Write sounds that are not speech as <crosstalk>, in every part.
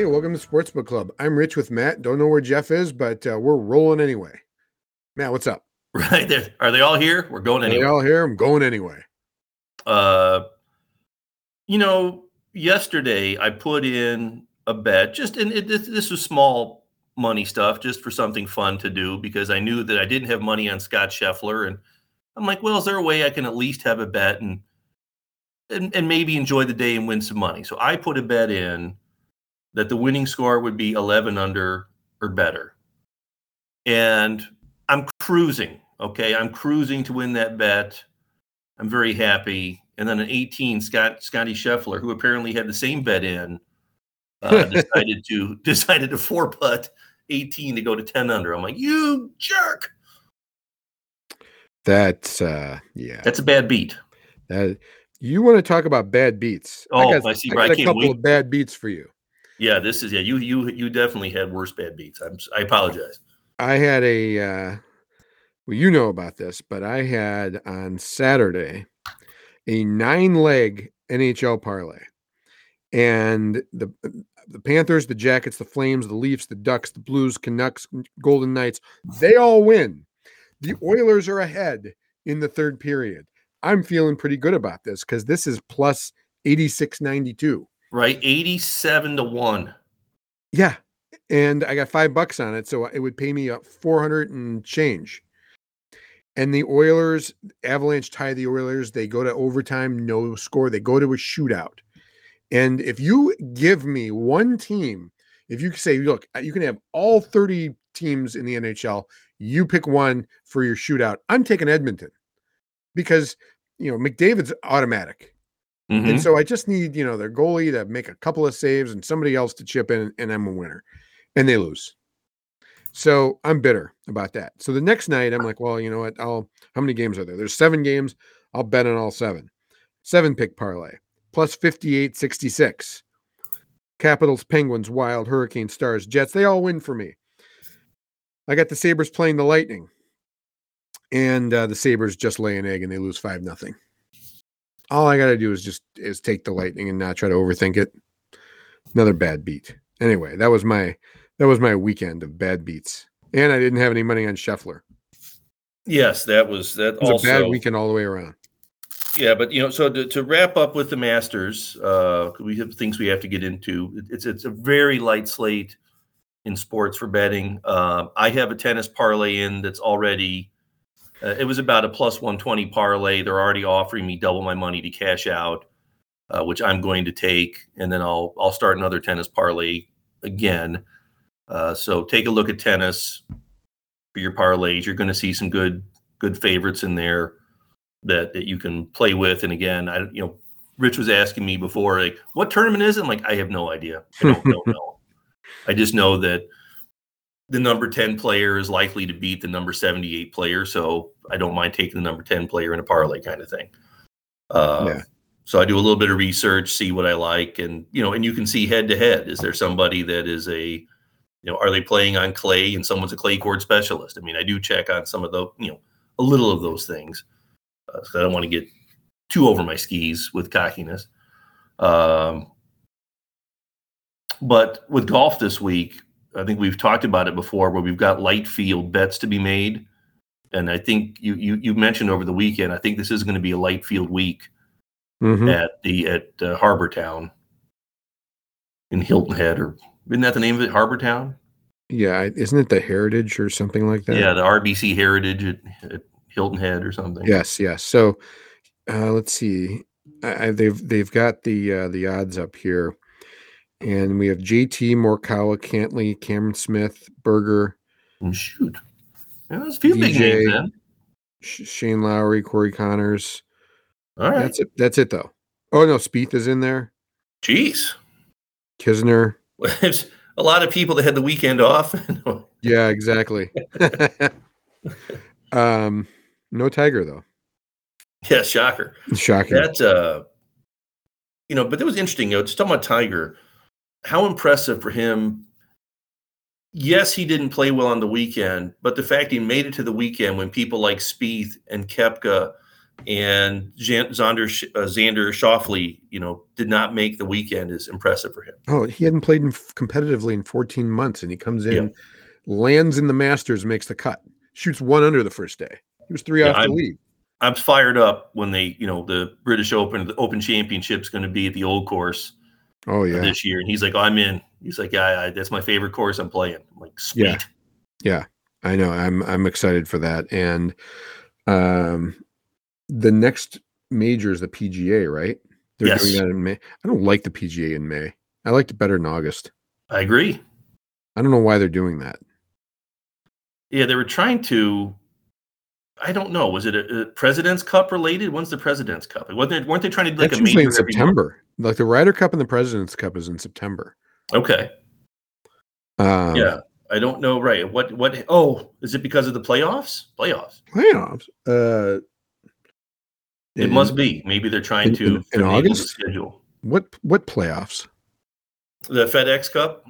Okay, welcome to Sportsbook Club. I'm Rich with Matt. Don't know where Jeff is, but uh, we're rolling anyway. Matt, what's up? <laughs> Right there. Are they all here? We're going Are anyway. they all here? I'm going anyway. Uh, you know, yesterday I put in a bet. Just and it, this, this was small money stuff, just for something fun to do because I knew that I didn't have money on Scott Scheffler, and I'm like, well, is there a way I can at least have a bet and and, and maybe enjoy the day and win some money? So I put a bet in that the winning score would be 11 under or better, and I'm cruising. Okay, I'm cruising to win that bet. I'm very happy. And then an 18, Scott Scottie Scheffler, who apparently had the same bet in, uh, <laughs> decided to <laughs> decided to four putt 18 to go to 10 under. I'm like, you jerk. That's uh yeah. That's a bad beat. That you want to talk about bad beats. Oh, got, I see. I I can't couple wait. of bad beats for you. Yeah, this is yeah. You you you definitely had worse bad beats. I'm I apologize. I had a uh well, you know about this, but I had on Saturday a nine leg NHL parlay. And the the Panthers, the Jackets, the Flames, the Leafs, the Ducks, the Blues, Canucks, Golden Knights, they all win. The Oilers are ahead in the third period. I'm feeling pretty good about this because this is plus 86.92. Right, 87 to one. Yeah. And I got five bucks on it. So it would pay me up 400 and change. And the Oilers, Avalanche tie the Oilers. They go to overtime, no score. They go to a shootout. And if you give me one team, if you say, look, you can have all 30 teams in the NHL, you pick one for your shootout. I'm taking Edmonton because, you know, McDavid's automatic. Mhm. And so I just need, you know, their goalie to make a couple of saves and somebody else to chip in, and I'm a winner. And they lose. So I'm bitter about that. So the next night, I'm like, well, you know what? I'll, how many games are there? There's seven games. I'll bet on all seven. Seven pick parlay plus 58.66. Capitals, Penguins, Wild, Hurricane, Stars, Jets, they all win for me. I got the Sabres playing the Lightning. And uh, the Sabres just lay an egg and they lose 5 nothing all I got to do is just is take the lightning and not try to overthink it. Another bad beat. Anyway, that was my that was my weekend of bad beats, and I didn't have any money on Scheffler. Yes, that was that It was also a bad weekend all the way around. Yeah, but you know, so to, to wrap up with the Masters, uh, we have things we have to get into. It's it's a very light slate in sports for betting. Uh, I have a tennis parlay in that's already. Uh, it was about a plus one twenty parlay. They're already offering me double my money to cash out, uh, which I'm going to take, and then I'll I'll start another tennis parlay again. Uh, so take a look at tennis for your parlays. You're going to see some good good favorites in there that that you can play with. And again, I you know, Rich was asking me before, like, what tournament is it? I'm like, I have no idea. I don't, don't <laughs> know. I just know that the number 10 player is likely to beat the number 78 player. So I don't mind taking the number 10 player in a parlay kind of thing. Uh, Yeah. So I do a little bit of research, see what I like, and you know, and you can see head to head. Is there somebody that is a, you know, are they playing on clay and someone's a clay court specialist? I mean, I do check on some of the, you know, a little of those things. Uh, so I don't want to get too over my skis with cockiness. Um, but with golf this week, I think we've talked about it before, where we've got light field bets to be made, and I think you you, you mentioned over the weekend. I think this is going to be a light field week Mhm. at the at uh, Harbor Town in Hilton Head, or isn't that the name of it? Harbor Town. Yeah, isn't it the Heritage or something like that? Yeah, the RBC Heritage at, at Hilton Head or something. Yes, yes. So uh, let's see. I, I, they've they've got the uh, the odds up here, and we have JT Morikawa, Cantlay, Cameron Smith, Berger, And shoot, yeah, there's a few big names then. Shane Lowry, Corey Conners. All right, That's it. That's it though. Oh no, Spieth is in there. jeez. Kisner. There's a lot of people that had the weekend off. <laughs> Yeah, exactly. <laughs> um, no Tiger though. yeah, shocker. Shocking. That uh, you know, but that was interesting. You know, just talking about Tiger, how impressive for him. Yes, he didn't play well on the weekend, but the fact he made it to the weekend when people like Spieth and Koepka and Xander uh, Xander Schauffele, you know, did not make the weekend is impressive for him. Oh, he hadn't played in, competitively in 14 months, and he comes in, Yeah. lands in the Masters, makes the cut, shoots one under the first day. He was three Yeah, off the I'm- lead. I'm fired up when they, you know, the British Open, the Open Championship is going to be at the old course Oh yeah, this year, and he's like, "I'm in." He's like, "Yeah, I, that's my favorite course I'm playing." I'm like, "Sweet." Yeah. yeah. I know. I'm I'm excited for that. And um, the next major is the PGA, right? They're Yes. doing that in May. I don't like the PGA in May. I liked it better in August. I agree. I don't know why they're doing that. Yeah, they were trying to. I don't know. Was it a, a President's Cup related? When's the President's Cup? Wasn't they, weren't they trying to do like That's a major in? September. Like the Ryder Cup and the President's Cup is in September. Okay. Um, yeah. I don't know. Right. What? What? Oh, is it because of the playoffs? Playoffs. playoffs. Uh, It in- must be. Maybe they're trying in- to in- in the August? schedule. What what playoffs? The FedEx Cup.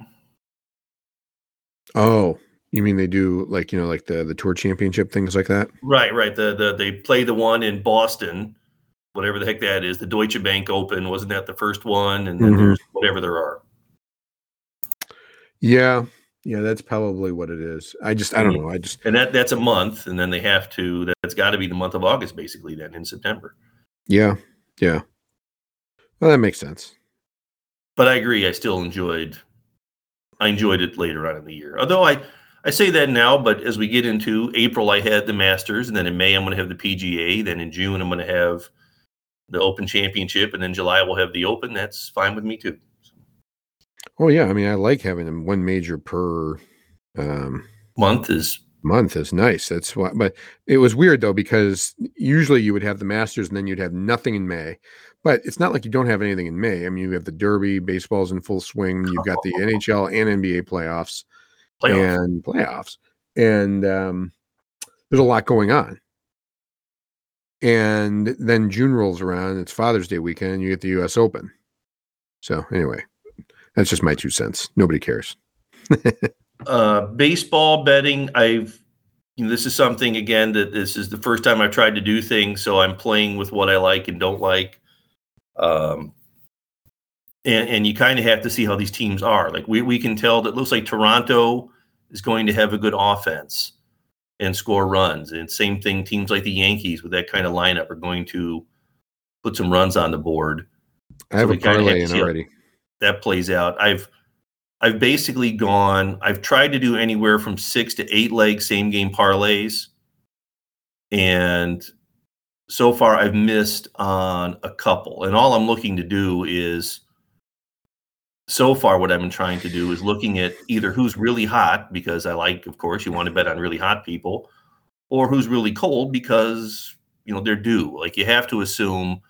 Oh, you mean they do like you know like the the tour championship things like that? Right. Right. The the they play the one in Boston, whatever the heck that is. The Deutsche Bank Open wasn't that the first one? And then Mhm. there's whatever there are. Yeah, yeah, that's probably what it is. I just I don't know. I just And that that's a month, and then they have to. That's got to be the month of August, basically. Then in September. yeah yeah. Well, that makes sense. but I agree. I still enjoyed. I enjoyed it later on in the year. Although I, I say that now, but as we get into April, I had the Masters, and then in May I'm going to have the PGA. Then in June I'm going to have the Open Championship, and then July we'll have the Open. That's fine with me too. Oh yeah, I mean I like having them one major per um, Month is month is nice. That's why. But it was weird though because usually you would have the Masters and then you'd have nothing in May. But it's not like you don't have anything in May. I mean, you have the Derby, baseball's in full swing. You've got the <laughs> NHL and NBA playoffs. Playoff. and playoffs. And um, there's a lot going on. And then June rolls around, it's Father's Day weekend, you get the US Open. So, anyway, that's just my two cents. Nobody cares. <laughs> Uh, baseball betting. I've. You know, this is something again that this is the first time I've tried to do things, so I'm playing with what I like and don't like. Um, and, and you kind of have to see how these teams are. Like we, we can tell that it looks like Toronto is going to have a good offense and score runs. And same thing, teams like the Yankees with that kind of lineup are going to put some runs on the board. I have we a parlay in already. That plays out. I've I've basically gone. I've tried to do anywhere from six to eight leg same game parlays, and so far I've missed on a couple. And all I'm looking to do is so far what I've been trying to do is looking at either who's really hot because I like, of course, you want to bet on really hot people, or who's really cold because you know they're due. Like you have to assume,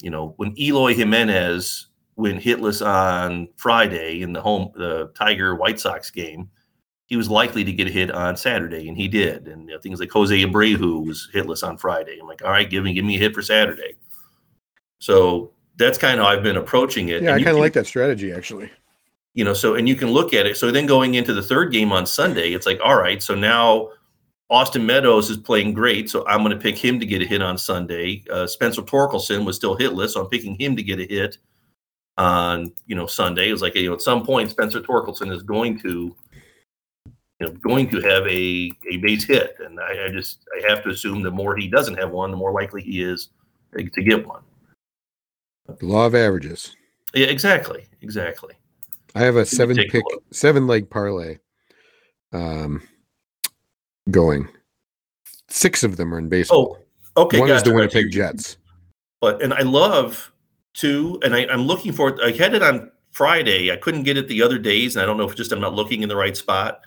you know, when Eloy Jimenez went hitless on Friday in the home the Tiger White Sox game, he was likely to get a hit on Saturday, and he did. And you know, things like Jose Abreu was hitless on Friday. I'm like, all right, give me give me a hit for Saturday. So that's kind of how I've been approaching it. Yeah, And I kind of like that strategy, actually. you know so and you can look at it so then going into the third game on sunday it's like all right so now austin meadows is playing great so i'm going to pick him to get a hit on sunday uh, spencer torkelson was still hitless so i'm picking him to get a hit on you know sunday it was like you know at some point spencer torkelson is going to you know going to have a a base hit and i, I just i have to assume the more he doesn't have one the more likely he is to to get one The law of averages. yeah exactly exactly I have a seven take a pick, seven leg parlay um, going. Six of them are in baseball. oh okay One is gotcha, the gotcha. Winnipeg Jets. but and I love two, and I, I'm looking for it. I had it on Friday. I couldn't get it the other days, and I don't know if just I'm not looking in the right spot.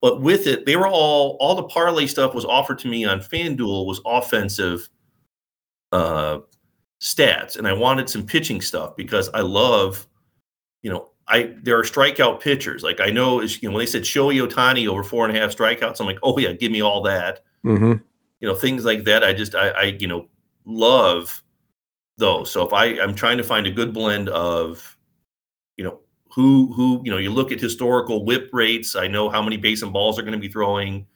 But with it, they were all all the parlay stuff was offered to me on FanDuel was offensive uh stats, and I wanted some pitching stuff because I love, you know, I there are strikeout pitchers. Like I know, you know when they said Shohei Ohtani over four and a half strikeouts, I'm like, oh yeah, give me all that. Hmm you know things like that i just i, I you know love those. So if i i'm trying to find a good blend of you know who who you know you look at historical whip rates i know how many base and balls are going to be throwing.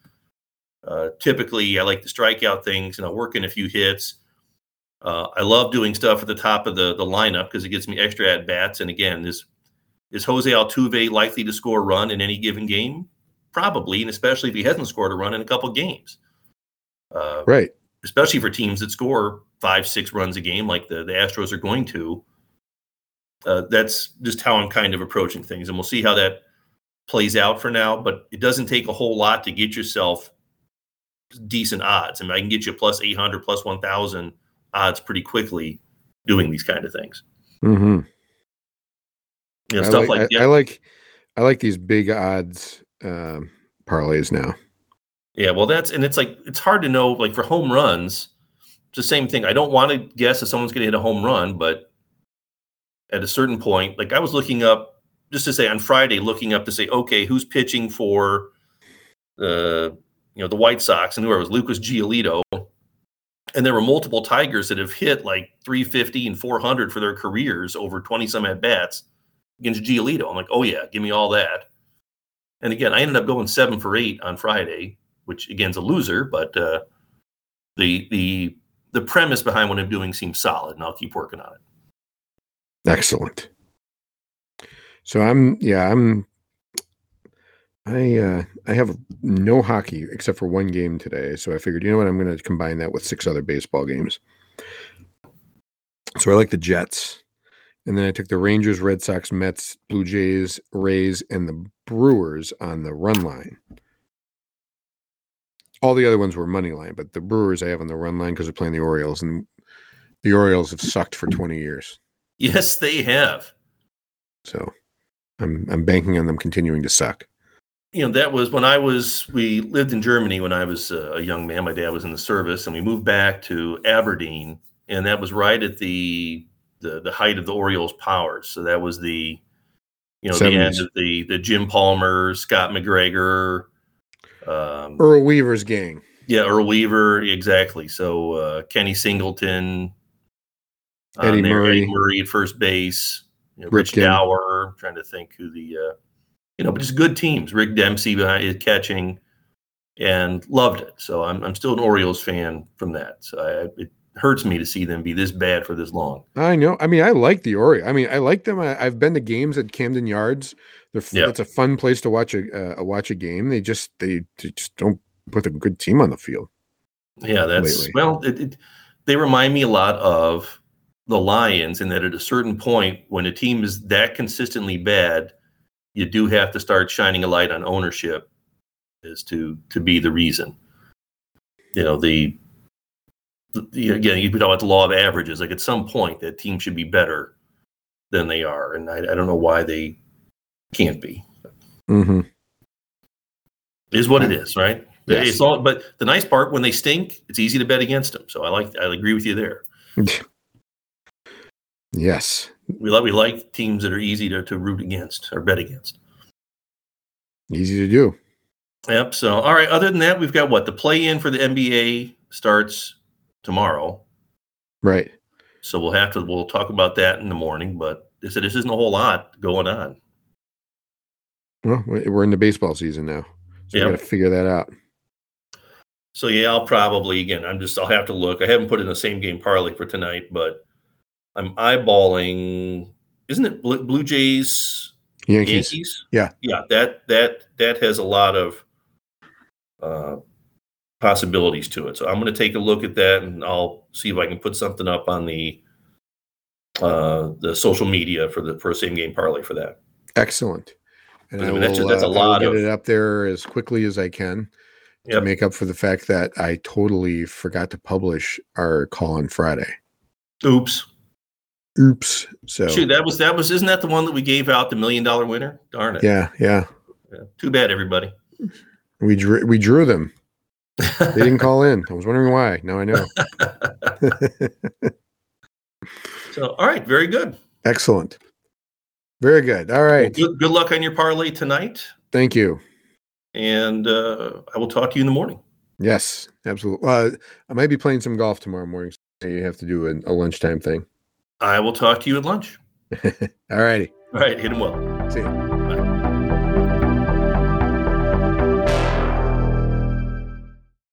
Uh, typically i like the strikeout things and i work in a few hits Uh, I love doing stuff at the top of the the lineup because it gets me extra at bats. And again, this is Jose Altuve likely to score a run in any given game? Probably, and especially if he hasn't scored a run in a couple games. Uh, right. Especially for teams that score five, six runs a game, like the the Astros are going to. Uh, that's just how I'm kind of approaching things, and we'll see how that plays out for now. But it doesn't take a whole lot to get yourself decent odds. I mean, I can get you plus 800, plus 1,000 odds pretty quickly doing these kind of things. Mm-hmm. You know, I stuff like, like I, I, like I like these big odds um, parlays now. Yeah, well, that's and it's like it's hard to know. Like for home runs, it's the same thing. I don't want to guess if someone's going to hit a home run, but at a certain point, like I was looking up just to say on Friday, looking up to say, okay, who's pitching for the uh, you know the White Sox, and who was Lucas Giolito, and there were multiple Tigers that have hit like 350 and 400 for their careers over 20 some at bats against Giolito. I'm like, oh yeah, give me all that. And again, I ended up going seven for eight on Friday, which again's a loser, but uh, the the the premise behind what I'm doing seems solid, and I'll keep working on it. Excellent. So I'm yeah I'm I uh, I have no hockey except for one game today, so I figured you know what I'm going to combine that with six other baseball games. So I like the Jets, and then I took the Rangers, Red Sox, Mets, Blue Jays, Rays, and the Brewers on the run line. All the other ones were money line, but the Brewers I have on the run line because they're playing the Orioles, and the Orioles have sucked for 20 years. Yes, they have. So I'm I'm banking on them continuing to suck you know that was when i was we lived in germany when i was a young man. My dad was in the service and we moved back to aberdeen and that was right at the the, the height of the orioles powers so that was the you know 70s. the end of the the jim palmer scott mcgregor um, earl weaver's gang. Yeah earl weaver exactly. So uh, kenny singleton eddie there, murray. Eddie murray at first base you know, rich dauer trying to think who the uh, you know, but just good teams. Rick Dempsey is catching, and loved it. So I'm I'm still an Orioles fan from that. So I, it hurts me to see them be this bad for this long. I know. I mean, I like the Orioles. I mean, I like them. I, have been to games at Camden Yards. They're, yeah. It's a fun place to watch a uh, watch a game. They just they, they, just don't put a good team on the field. Yeah, that's lately. well. It, it, they remind me a lot of the Lions in that at a certain point, when a team is that consistently bad, you do have to start shining a light on ownership as to to be the reason. You know, the, the again, you talk about the law of averages. Like at some point, that team should be better than they are, and I, I don't know why they can't be. Mm-hmm. Is what it is, right? Yes. It's all, but the nice part when they stink, it's easy to bet against them. So I like, I agree with you there. <laughs> yes, we like we like teams that are easy to, to root against or bet against. Easy to do. Yep. So all right. Other than that, we've got what the play in for the NBA starts tomorrow. Right. So we'll have to we'll talk about that in the morning. But they said this isn't a whole lot going on. Well, we're in the baseball season now, so yep. we got to figure that out. So yeah, I'll probably again. I'm just I'll have to look. I haven't put in the same game parlay for tonight, but I'm eyeballing. Isn't it Blue Jays? Yankees. Yankees? Yeah, yeah. That that that has a lot of uh, possibilities to it. So I'm going to take a look at that, and I'll see if I can put something up on the uh, the social media for the for a same game parlay for that. Excellent. And I, mean, will, that's, that's, a uh, lot get of it up there as quickly as I can yep. to make up for the fact that I totally forgot to publish our call on Friday. Oops. Oops. So Shoot, that was that was isn't that the one that we gave out the million dollar winner? Darn it. Yeah, yeah. yeah. Too bad, everybody. We drew we drew them. <laughs> they didn't call in. I was wondering why. Now I know. <laughs> so all right, very good. Excellent. Very good. All right. Well, good, good luck on your parlay tonight. Thank you. And uh, I will talk to you in the morning. Yes, absolutely. Uh, I might be playing some golf tomorrow morning. So you have to do a, a lunchtime thing. I will talk to you at lunch. <laughs> All righty. All right. Hit him well. See you.